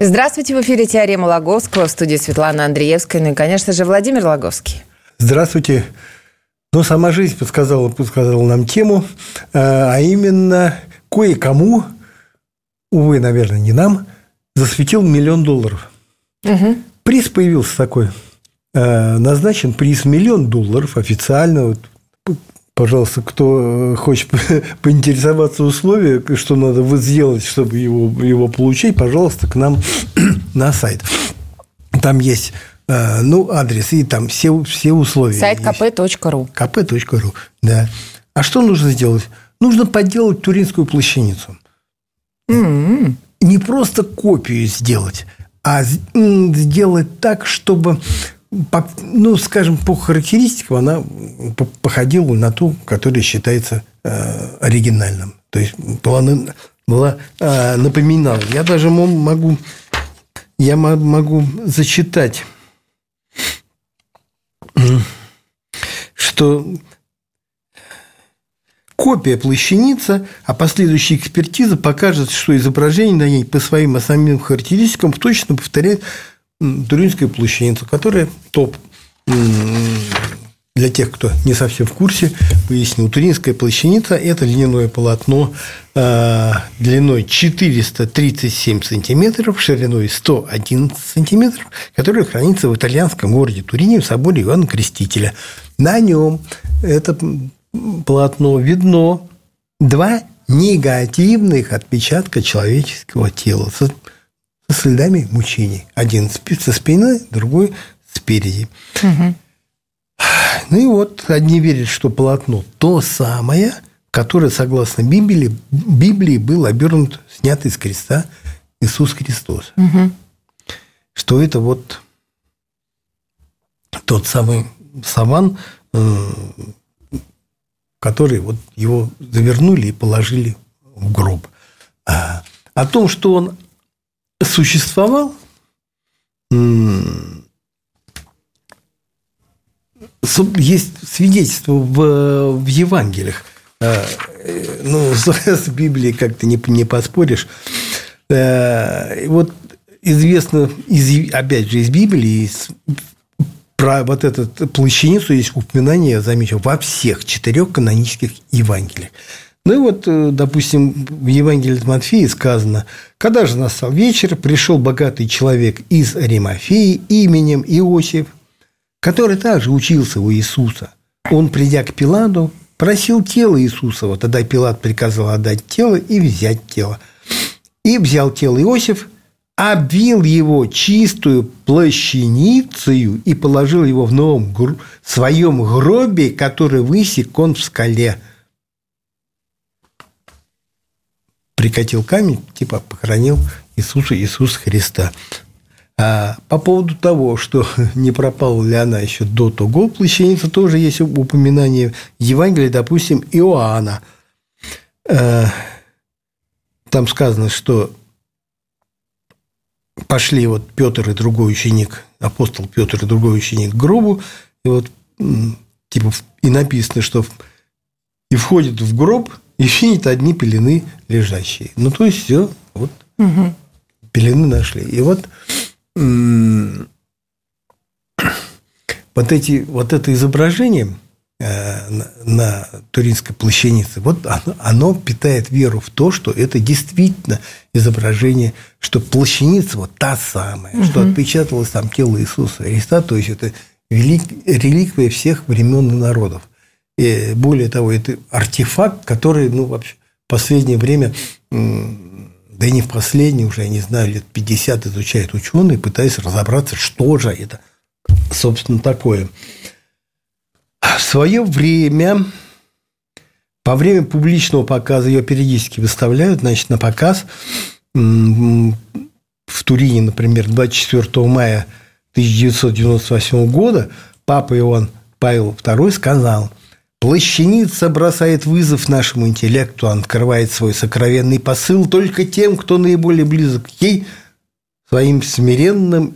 Здравствуйте, в эфире «Теорема Лаговского», в студии Светлана Андреевская, ну и, конечно же, Владимир Лаговский. Здравствуйте. Ну, сама жизнь подсказала, подсказала нам тему, э, а именно кое-кому, увы, наверное, не нам, засветил миллион долларов. Угу. Приз появился такой. Э, назначен приз миллион долларов официально. Вот пожалуйста, кто э, хочет поинтересоваться условия, что надо сделать, чтобы его, его получить, пожалуйста, к нам на сайт. Там есть э, ну, адрес и там все, все условия. Сайт kp.ru. kp.ru, да. А что нужно сделать? Нужно подделать туринскую плащаницу. Mm-hmm. Не просто копию сделать, а сделать так, чтобы по, ну, скажем, по характеристикам она походила на ту, которая считается э, оригинальным. То есть была, была э, напоминала. Я даже могу, я могу зачитать, что копия плащаница, а последующая экспертиза покажет, что изображение на ней по своим основным характеристикам точно повторяет Туринская плащаница, которая топ для тех, кто не совсем в курсе, пояснил. Туринская плащаница – это льняное полотно э, длиной 437 сантиметров, шириной 111 сантиметров, которое хранится в итальянском городе Турине в соборе Иоанна Крестителя. На нем это полотно видно два негативных отпечатка человеческого тела со следами мучений. Один со спины, другой спереди. Угу. Ну и вот одни верят, что полотно то самое, которое, согласно Библии, Библии был обернут, снят из креста Иисус Христос. Угу. Что это вот тот самый саван, э, который вот его завернули и положили в гроб. А о том, что он существовал есть свидетельство в, в Евангелиях. А, э, ну, с Библией как-то не, не поспоришь. Э, вот известно, из, опять же, из Библии, из, про вот эту плащаницу есть упоминание, замечу, во всех четырех канонических Евангелиях. Ну и вот, э, допустим, в Евангелии от Матфея сказано, когда же настал вечер, пришел богатый человек из Аримафеи именем Иосиф, который также учился у Иисуса. Он, придя к Пиладу, просил тело. Вот тогда Пилат приказал отдать тело и взять тело. И взял тело Иосиф, обвил его чистую плащаницею и положил его в новом своем гробе, который высек он в скале – прикатил камень, типа похоронил Иисуса Иисуса Христа. А по поводу того, что не пропала ли она еще до того, плащаница тоже есть упоминание в Евангелии, допустим, Иоанна. Э, там сказано, что пошли вот Петр и другой ученик, апостол Петр и другой ученик к гробу, и вот типа и написано, что и входит в гроб – и видит одни пелены лежащие. Ну, то есть, все, вот угу. пелены нашли. И вот вот, эти, вот это изображение э, на, на Туринской плащанице, вот оно, оно питает веру в то, что это действительно изображение, что плащаница вот та самая, угу. что отпечаталось там тело Иисуса Христа, то есть это велик, реликвия всех времен и народов. И более того, это артефакт, который, ну, вообще, в последнее время, да и не в последнее, уже, я не знаю, лет 50 изучают ученые, пытаясь разобраться, что же это, собственно, такое. В свое время, во время публичного показа, ее периодически выставляют, значит, на показ в Турине, например, 24 мая 1998 года папа Иоанн Павел II сказал, «Плащаница бросает вызов нашему интеллекту, открывает свой сокровенный посыл только тем, кто наиболее близок к ей, своим смиренным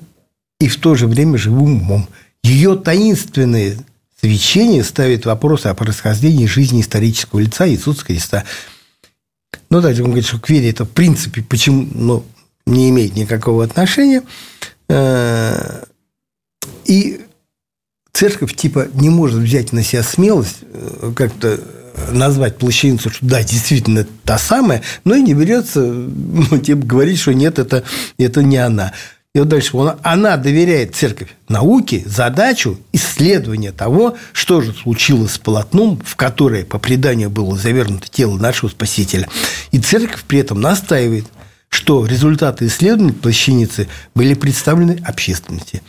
и в то же время живым умом. Ее таинственное свечение ставит вопросы о происхождении жизни исторического лица Иисуса Христа. Ну, дальше он говорит, что к вере это в принципе почему, ну, не имеет никакого отношения. Э, и церковь типа не может взять на себя смелость э, как-то назвать плащаницу, что да, действительно та самая, но и не берется ну, типа, говорить, что нет, это, это не она. И вот дальше она, она доверяет церковь науке задачу исследования того, что же случилось с полотном, в которое по преданию было завернуто тело нашего Спасителя. И церковь при этом настаивает, что результаты исследований плащаницы были представлены общественности.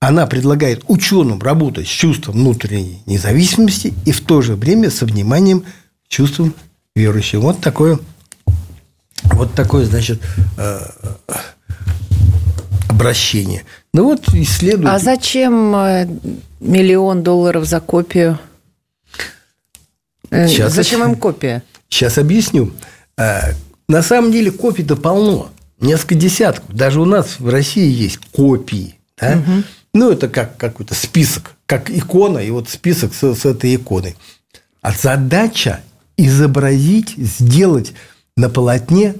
Она предлагает ученым работать с чувством внутренней независимости и в то же время со вниманием к чувствам верующих. Вот такое, вот такое, значит, э, обращение. Ну вот исследуют. А зачем э, миллион долларов за копию? Э, сейчас, зачем им копия? Сейчас объясню. На самом деле копий-то полно. Несколько десятков. Даже у нас в России есть копии. Да? Угу. Ну, это как какой-то список, как икона, и вот список с, с этой иконой. А задача изобразить, сделать на полотне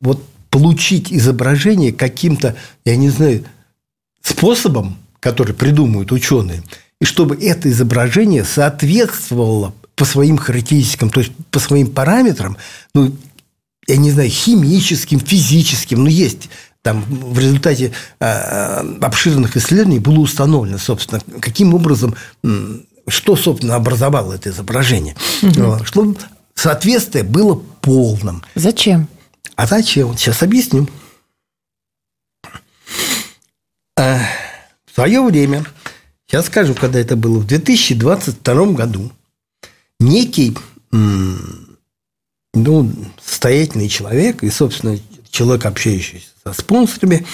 вот получить изображение каким-то, я не знаю, способом, который придумывают ученые, и чтобы это изображение соответствовало по своим характеристикам, то есть по своим параметрам, ну, я не знаю, химическим, физическим, но есть там в результате э, обширных исследований было установлено, собственно, каким образом, что, собственно, образовало это изображение. Угу. Чтобы соответствие было полным. Зачем? А зачем? Сейчас объясню. А, в свое время, сейчас скажу, когда это было, в 2022 году, некий ну, состоятельный человек и, собственно, человек, общающийся со спонсорами,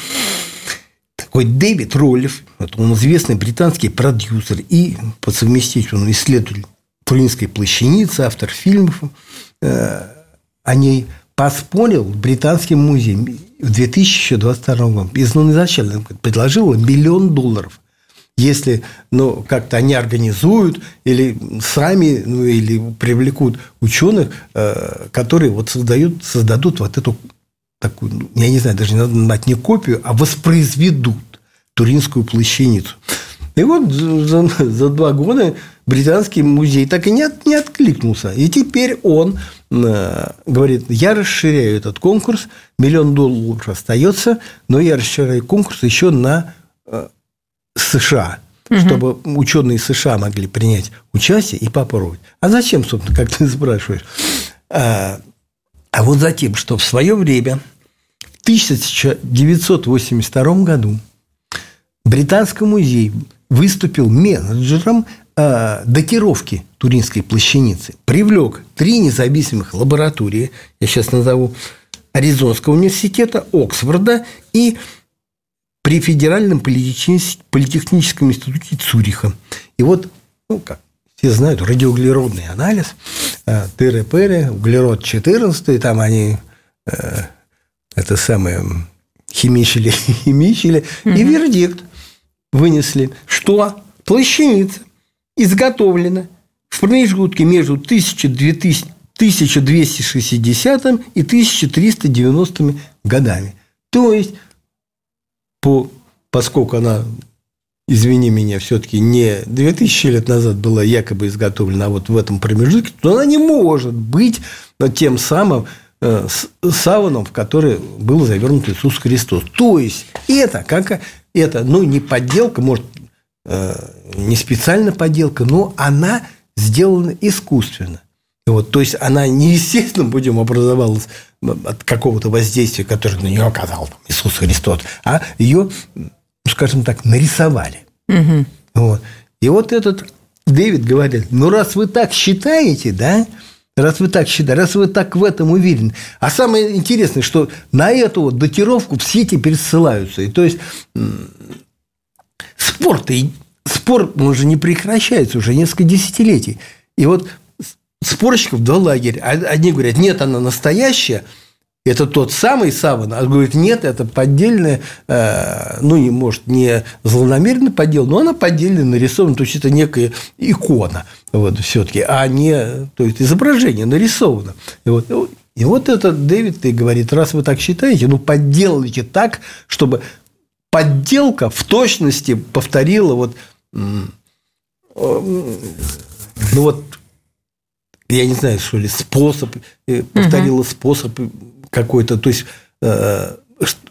такой Дэвид Роллев, это он известный британский продюсер и по совместительству исследователь туринской плащаницы, автор фильмов э, о ней – поспорил Британским музее в 2022 году. Изначально предложил миллион долларов. Если ну, как-то они организуют или сами, ну, или привлекут ученых, э, которые вот создают, создадут вот эту такую, ну, я не знаю, даже не надо назвать не копию, а воспроизведут Туринскую плащаницу. И вот за, за два года британский музей так и не, от, не откликнулся. И теперь он э, говорит, я расширяю этот конкурс, миллион долларов остается, но я расширяю конкурс еще на э, США, угу. чтобы ученые США могли принять участие и попробовать. А зачем, собственно, как ты спрашиваешь? А, а вот затем, что в свое время, в 1982 году, Британский музей выступил менеджером э, датировки Туринской плащаницы, привлек три независимых лаборатории, я сейчас назову, Аризонского университета, Оксфорда и при Федеральном политехническом институте Цюриха. И вот, ну, как все знают, радиоуглеродный анализ, тыры-пыры, углерод 14, там они, э, это самое, химичили, химичили, угу. и вердикт вынесли, что плащаница изготовлена в промежутке между 1260 и 1390 годами. То есть, по, поскольку она, извини меня, все-таки не 2000 лет назад была якобы изготовлена, а вот в этом промежутке, то она не может быть тем самым э, саваном, в который был завернут Иисус Христос. То есть, это как это, ну, не подделка, может, э, не специально подделка, но она сделана искусственно. Вот, то есть она не естественно, будем, образовалась от какого-то воздействия, которое на нее оказал там, Иисус Христос, а ее, ну, скажем так, нарисовали. Угу. Вот. И вот этот Дэвид говорит, ну раз вы так считаете, да, Раз вы так считаете, раз вы так в этом уверены. А самое интересное, что на эту вот датировку все теперь ссылаются. И то есть спор спор, он же не прекращается уже несколько десятилетий. И вот спорщиков два лагеря. Одни говорят, нет, она настоящая, это тот самый саван, а говорит, нет, это поддельная, э, ну, не, может, не злонамеренный поддел, но она поддельная, нарисована, то есть это некая икона, вот, все-таки, а не, то есть изображение нарисовано. И вот, и вот этот Дэвид и говорит, раз вы так считаете, ну, подделайте так, чтобы подделка в точности повторила вот, ну, вот, я не знаю, что ли, способ, э, повторила способ какой-то, то есть, э,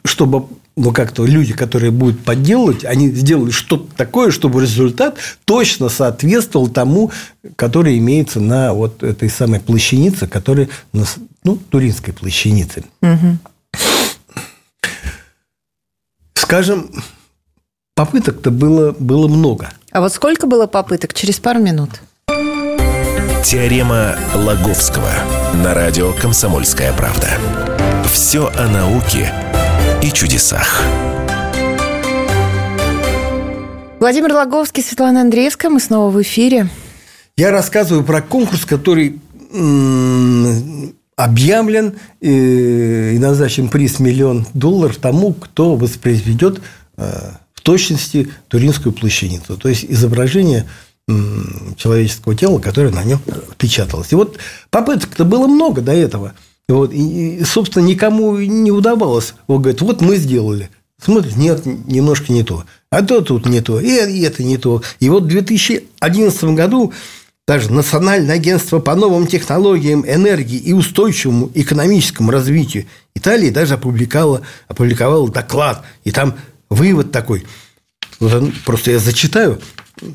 чтобы ну, как-то люди, которые будут подделывать, они сделали что-то такое, чтобы результат точно соответствовал тому, который имеется на вот этой самой плащанице, которая, ну, Туринской плащанице. Угу. Скажем, попыток-то было, было много. А вот сколько было попыток? Через пару минут. Теорема Лаговского на радио «Комсомольская правда». Все о науке и чудесах. Владимир Лаговский, Светлана Андреевская. Мы снова в эфире. Я рассказываю про конкурс, который объявлен э, и назначен приз миллион долларов тому, кто воспроизведет э, в точности Туринскую плащаницу. То есть изображение человеческого тела, которое на нем печаталось. И вот попыток-то было много до этого. И, вот, и, собственно, никому не удавалось. Он говорит, вот мы сделали. Смотрит, нет, немножко не то. А то тут не то, и это не то. И вот в 2011 году даже Национальное агентство по новым технологиям энергии и устойчивому экономическому развитию Италии даже опубликовало, опубликовало доклад. И там вывод такой. Вот просто я зачитаю.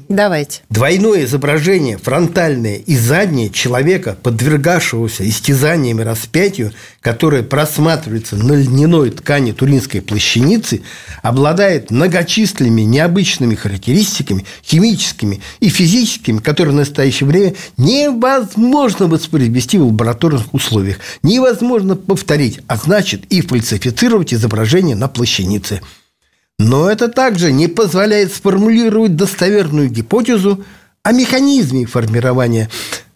Давайте. Двойное изображение, фронтальное и заднее человека, подвергавшегося истязаниям и распятию, которое просматривается на льняной ткани туринской плащаницы, обладает многочисленными необычными характеристиками, химическими и физическими, которые в настоящее время невозможно воспроизвести в лабораторных условиях, невозможно повторить, а значит и фальсифицировать изображение на плащанице – но это также не позволяет сформулировать достоверную гипотезу о механизме формирования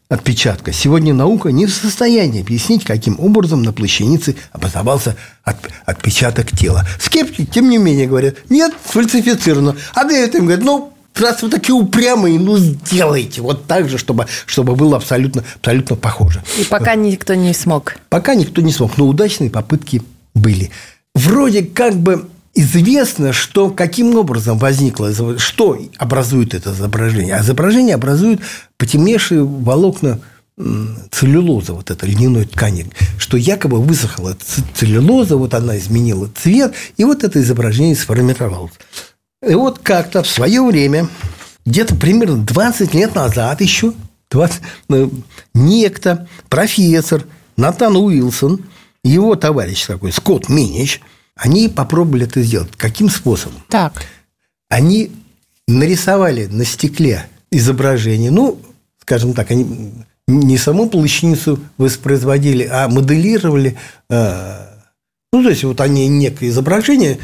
отпечатка. Сегодня наука не в состоянии объяснить, каким образом на плащанице образовался отпечаток тела. Скептики, тем не менее, говорят, нет, сфальсифицировано. А Дэвид им говорит, ну, раз вы такие упрямые, ну, сделайте вот так же, чтобы, чтобы было абсолютно, абсолютно похоже. И пока никто не смог. Пока никто не смог, но удачные попытки были. Вроде как бы известно, что каким образом возникло, что образует это изображение. А изображение образует потемневшие волокна целлюлоза, вот этой льняной ткани, что якобы высохла целлюлоза, вот она изменила цвет, и вот это изображение сформировалось. И вот как-то в свое время, где-то примерно 20 лет назад еще, 20, э, некто, профессор Натан Уилсон, его товарищ такой, Скотт Минич – они попробовали это сделать. Каким способом? Так. Они нарисовали на стекле изображение, ну, скажем так, они не саму плащаницу воспроизводили, а моделировали. Э, ну, то есть, вот они некое изображение,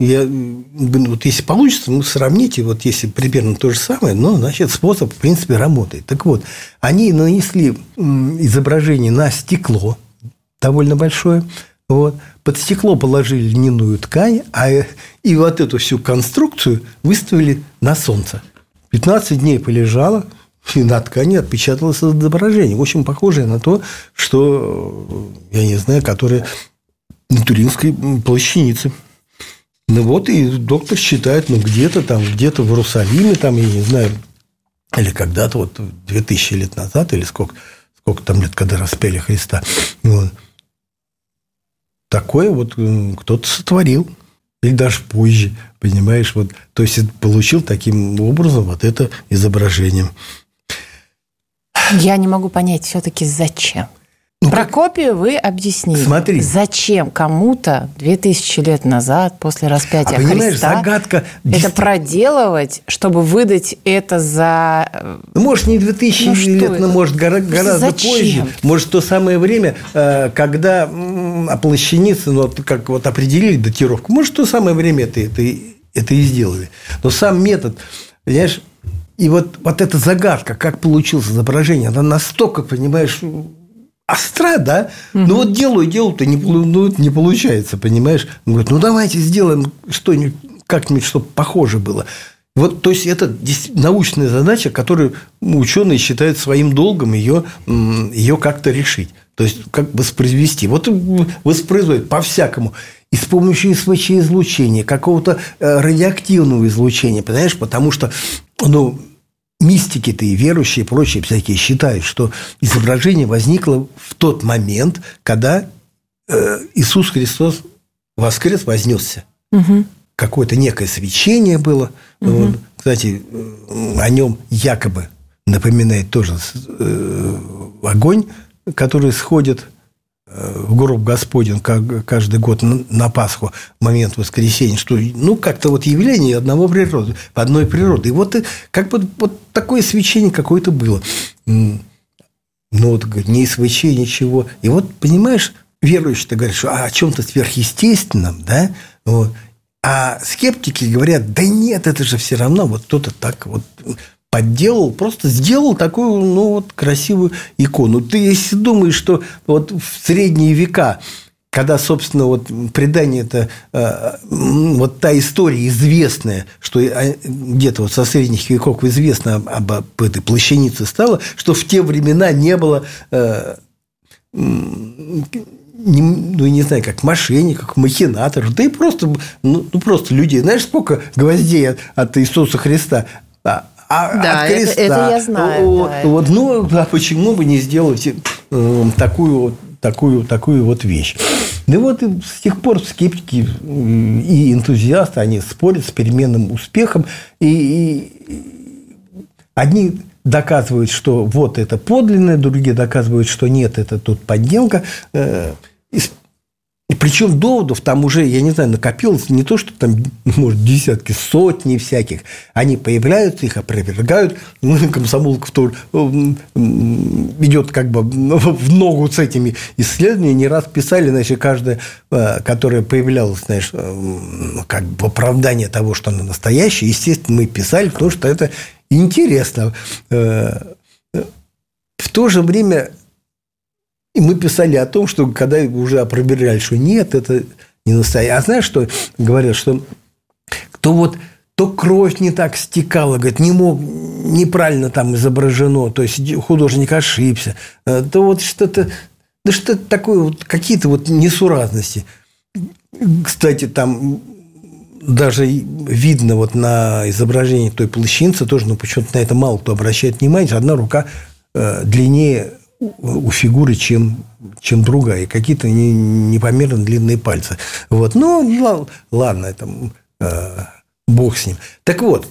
я, вот если получится, ну, сравните, вот если примерно то же самое, но, значит, способ, в принципе, работает. Так вот, они нанесли изображение на стекло довольно большое, вот. Под стекло положили льняную ткань, а и вот эту всю конструкцию выставили на солнце. 15 дней полежала, и на ткани отпечаталось изображение, очень похожее на то, что, я не знаю, которое на Туринской плащанице. Ну вот, и доктор считает, ну, где-то там, где-то в Иерусалиме, там, я не знаю, или когда-то, вот, 2000 лет назад, или сколько, сколько там лет, когда распяли Христа, вот, такое вот кто-то сотворил. Или даже позже, понимаешь, вот, то есть получил таким образом вот это изображение. Я не могу понять все-таки зачем. Ну, Прокопию вы объяснили. Смотри. Зачем кому-то 2000 лет назад, после распятия а понимаешь, Христа, загадка... это проделывать, чтобы выдать это за... Э, ну, может, не 2000 ну, лет, но, может, гораздо Зачем? позже. Может, то самое время, э, когда оплощеницы, ну, как вот определили датировку, может, то самое время это, это, это и сделали. Но сам метод, понимаешь, и вот, вот эта загадка, как получилось изображение, она настолько, понимаешь, остра, да? Угу. Ну вот делаю, делаю-то не, ну, не получается, понимаешь? Он говорит, ну давайте сделаем что-нибудь, как-нибудь, чтобы похоже было. Вот, то есть это научная задача, которую ученые считают своим долгом ее, ее как-то решить. То есть, как воспроизвести. Вот воспроизводят по-всякому. И с помощью СВЧ-излучения, какого-то э, радиоактивного излучения, понимаешь? Потому что ну, мистики-то и верующие и прочие всякие считают, что изображение возникло в тот момент, когда э, Иисус Христос воскрес, вознесся. Угу. Какое-то некое свечение было. Угу. Вот. Кстати, э, о нем якобы напоминает тоже э, огонь, который сходит в гроб Господень каждый год на Пасху, момент воскресения, что ну как-то вот явление одного природы, одной природы. И вот как бы вот такое свечение какое-то было. Ну вот не СВЧ, ничего. И вот, понимаешь, верующие говорят, что о чем-то сверхъестественном, да, вот. А скептики говорят, да нет, это же все равно вот кто-то так вот подделал, просто сделал такую, ну, вот, красивую икону. Ты если думаешь, что вот в средние века когда, собственно, вот предание это э, вот та история известная, что а, где-то вот со средних веков известно об, об, этой плащанице стало, что в те времена не было э, не, ну, не знаю, как мошенников, махинаторов, да и просто, ну, ну, просто людей. Знаешь, сколько гвоздей от, от Иисуса Христа а, а, да, от креста. Это, это я знаю. Вот, да, вот, ну, а почему бы не сделать э, такую, такую, такую вот вещь? Ну вот и с тех пор скептики и энтузиасты, они спорят с переменным успехом. И, и одни доказывают, что вот это подлинное, другие доказывают, что нет, это тут подделка. Э, и причем доводов там уже, я не знаю, накопилось не то, что там, может, десятки, сотни всяких. Они появляются, их опровергают. Ну, комсомолка тоже идет как бы в ногу с этими исследованиями. Не раз писали, значит, каждая, э, которая появлялась, знаешь, э, как бы оправдание того, что она настоящая, естественно, мы писали, потому что это интересно. Э, в то же время и мы писали о том, что когда уже опровергали, что нет, это не настоящее. А знаешь, что говорят, что кто вот то кровь не так стекала, говорит, не мог, неправильно там изображено, то есть художник ошибся, э, то вот что-то, да что-то такое, вот, какие-то вот несуразности. Кстати, там даже видно вот на изображении той плащаницы тоже, но почему-то на это мало кто обращает внимание, одна рука э, длиннее у фигуры, чем, чем другая. Какие-то непомерно длинные пальцы. Вот. Ну, ладно, это э, бог с ним. Так вот,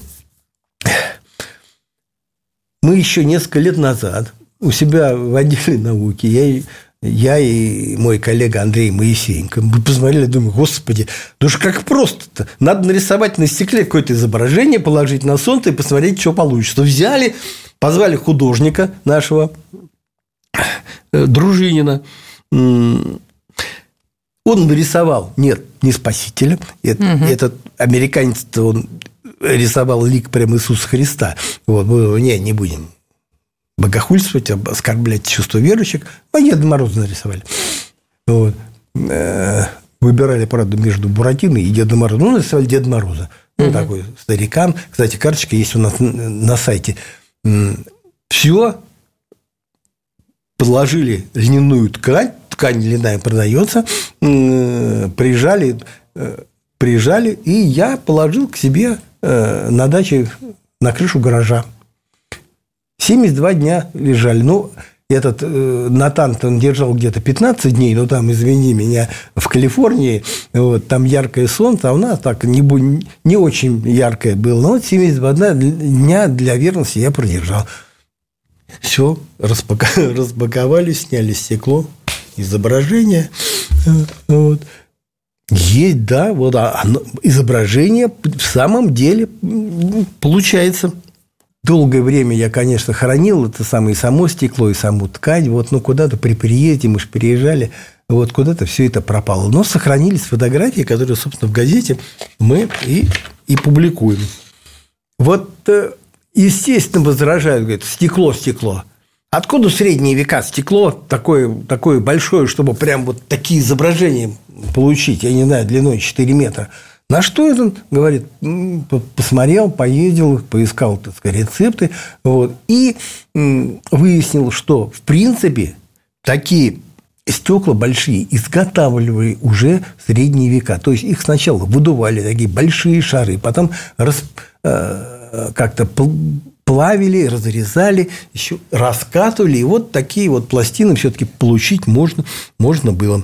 мы еще несколько лет назад у себя в отделе науки, я, я и мой коллега Андрей Моисеенко, мы посмотрели, думаю, господи, ну же как просто-то. Надо нарисовать на стекле какое-то изображение, положить на солнце и посмотреть, что получится. Взяли, позвали художника нашего, Дружинина. Он нарисовал, нет, не спасителя. Это, угу. Этот американец он рисовал лик прямо Иисуса Христа. Вот, не, не будем богохульствовать, оскорблять чувство верующих. А Деда Мороза нарисовали. Вот. Э, выбирали, правда, между Буратиной и Дедом Морозом. Ну, нарисовали Деда Мороза. Ну, угу. такой старикан. Кстати, карточка есть у нас на сайте. Все подложили льняную ткань, ткань льняная продается, приезжали, э, приезжали, и я положил к себе э, на даче на крышу гаража. 72 дня лежали. Ну, этот э, Натан он держал где-то 15 дней, но там, извини меня, в Калифорнии, вот, там яркое солнце, а у нас так не, не очень яркое было. Но вот 72 дня для верности я продержал. Все, распаковали, сняли стекло, изображение. Вот. Есть, да, вот а оно, изображение в самом деле получается. Долгое время я, конечно, хранил это самое само стекло, и саму ткань. Вот, ну, куда-то при приезде мы же переезжали, вот куда-то все это пропало. Но сохранились фотографии, которые, собственно, в газете мы и, и публикуем. Вот, э, естественно, возражают, говорят, стекло, стекло. Откуда в средние века стекло такое, такое большое, чтобы прям вот такие изображения получить, я не знаю, длиной 4 метра? На что этот, говорит, посмотрел, поездил, поискал, так сказать, рецепты, вот, и выяснил, что, в принципе, такие стекла большие изготавливали уже в средние века. То есть их сначала выдували такие большие шары, потом рас, э, как-то плавили, разрезали, еще раскатывали, и вот такие вот пластины все-таки получить можно, можно было.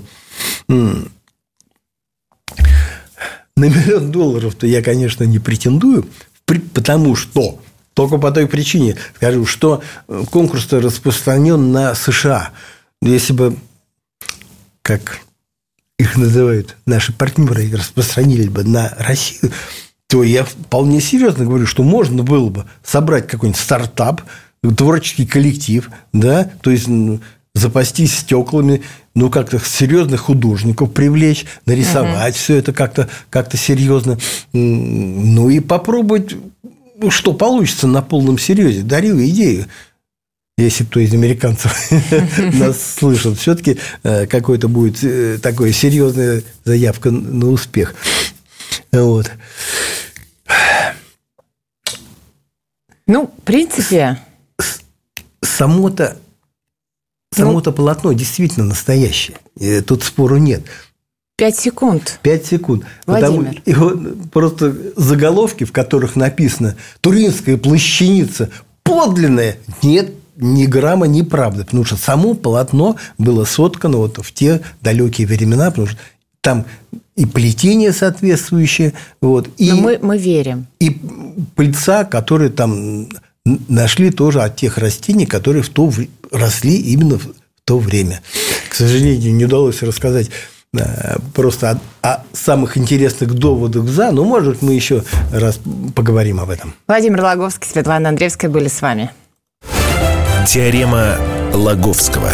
На миллион долларов-то я, конечно, не претендую, потому что только по той причине скажу, что э, конкурс распространен на США. Если бы, как их называют наши партнеры, распространили бы на Россию, то я вполне серьезно говорю, что можно было бы собрать какой-нибудь стартап, творческий коллектив, да, то есть запастись стеклами, ну, как-то серьезных художников привлечь, нарисовать угу. все это как-то как серьезно. Ну, и попробовать, ну, что получится на полном серьезе. Дарю идею. Если кто из американцев нас слышит, все-таки э, какой-то будет э, такой серьезная заявка на успех. Вот. Ну, в принципе... Само-то Само-то ну, полотно действительно настоящее. Тут спору нет. Пять секунд. Пять секунд. Владимир. Потому, и вот просто заголовки, в которых написано «Туринская плащаница подлинная». Нет ни грамма ни правды, потому что само полотно было соткано вот в те далекие времена, потому что там и плетение соответствующее, вот, и, Но мы, мы верим. И пыльца, которые там нашли тоже от тех растений, которые в то росли именно в то время. К сожалению, не удалось рассказать э, просто о, о самых интересных доводах за, но, может, мы еще раз поговорим об этом. Владимир Логовский, Светлана Андреевская были с вами. Теорема Лаговского.